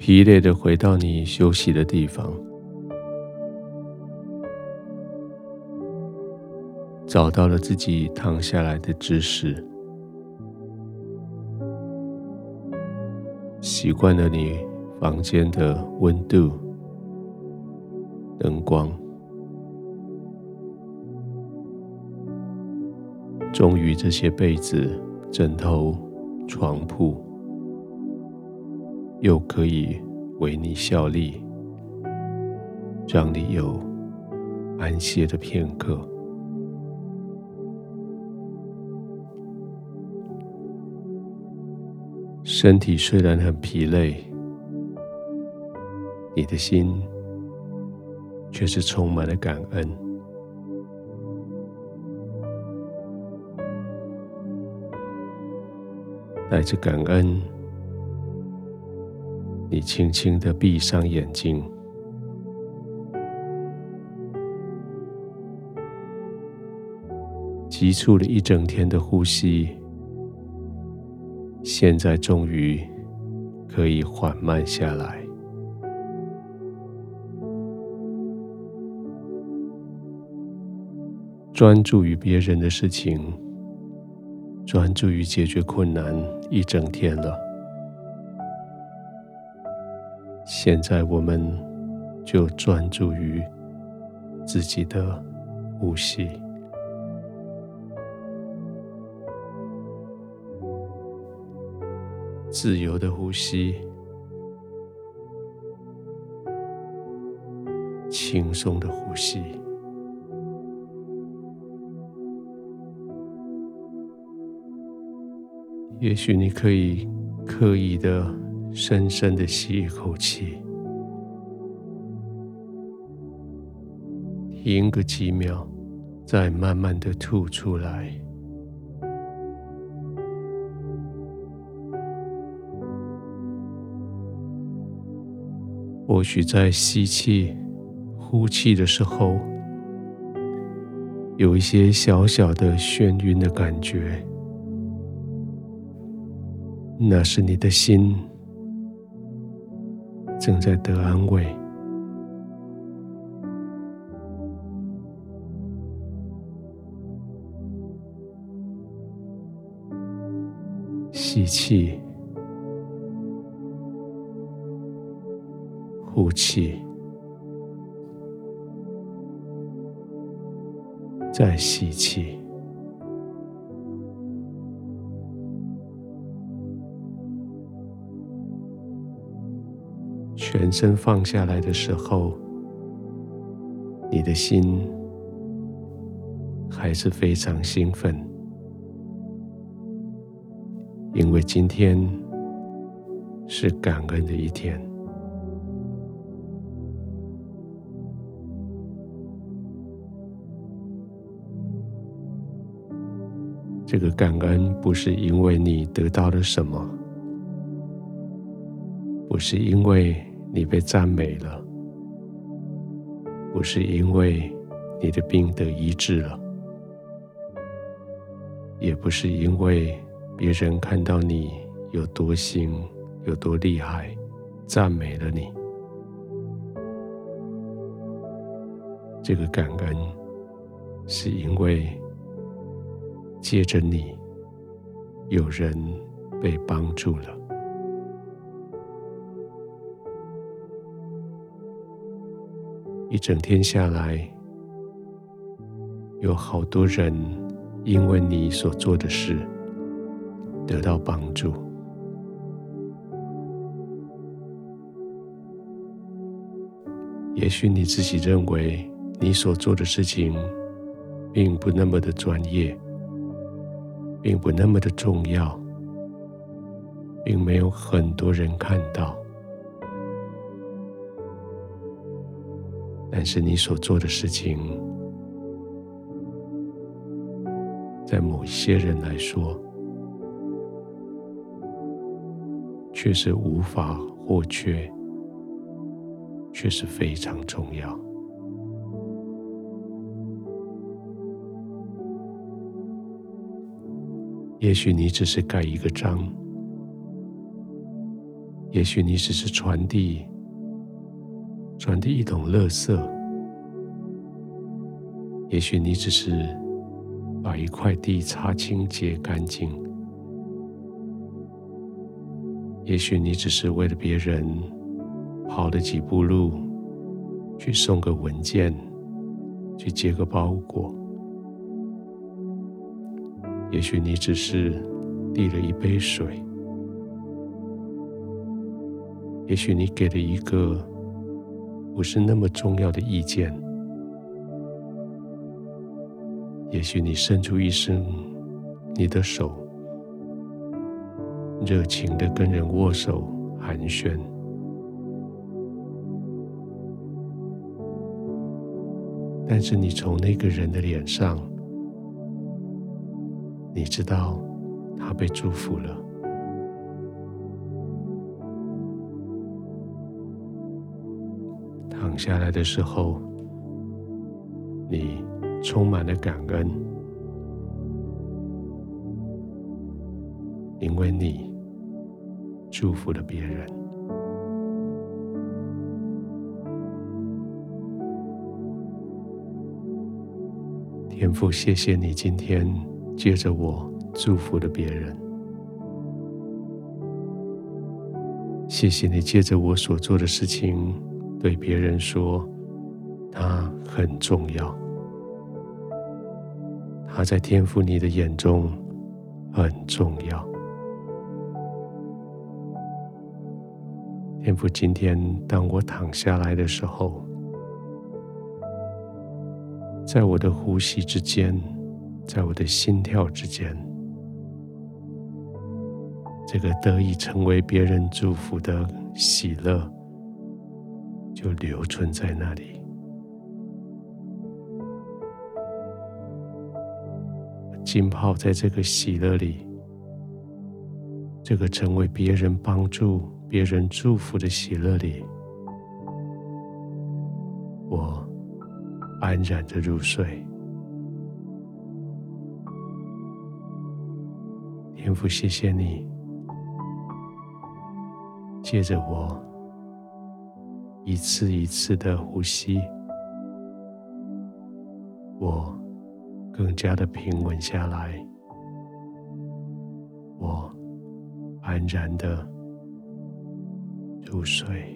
疲累的回到你休息的地方，找到了自己躺下来的姿势，习惯了你房间的温度、灯光，终于这些被子、枕头、床铺。又可以为你效力，让你有安歇的片刻。身体虽然很疲累，你的心却是充满了感恩，带着感恩。你轻轻的闭上眼睛，急促了一整天的呼吸，现在终于可以缓慢下来。专注于别人的事情，专注于解决困难一整天了。现在，我们就专注于自己的呼吸，自由的呼吸，轻松的呼吸。也许你可以刻意的。深深的吸一口气，停个几秒，再慢慢的吐出来。或许在吸气、呼气的时候，有一些小小的眩晕的感觉，那是你的心。正在得安慰。吸气，呼气，再吸气。全身放下来的时候，你的心还是非常兴奋，因为今天是感恩的一天。这个感恩不是因为你得到了什么，不是因为。你被赞美了，不是因为你的病得医治了，也不是因为别人看到你有多行、有多厉害，赞美了你。这个感恩是因为借着你，有人被帮助了。一整天下来，有好多人因为你所做的事得到帮助。也许你自己认为你所做的事情并不那么的专业，并不那么的重要，并没有很多人看到。但是你所做的事情，在某些人来说，却是无法或缺，却是非常重要。也许你只是盖一个章，也许你只是传递，传递一桶垃圾；也许你只是把一块地擦清洁干净；也许你只是为了别人跑了几步路，去送个文件，去接个包裹；也许你只是递了一杯水。也许你给了一个不是那么重要的意见，也许你伸出一伸你的手，热情的跟人握手寒暄，但是你从那个人的脸上，你知道他被祝福了。躺下来的时候，你充满了感恩，因为你祝福了别人。天父，谢谢你今天借着我祝福了别人，谢谢你借着我所做的事情。对别人说，他很重要，他在天父你的眼中很重要。天父，今天当我躺下来的时候，在我的呼吸之间，在我的心跳之间，这个得以成为别人祝福的喜乐。就留存在那里，浸泡在这个喜乐里，这个成为别人帮助、别人祝福的喜乐里，我安然的入睡。天父，谢谢你，借着我。一次一次的呼吸，我更加的平稳下来，我安然的入睡。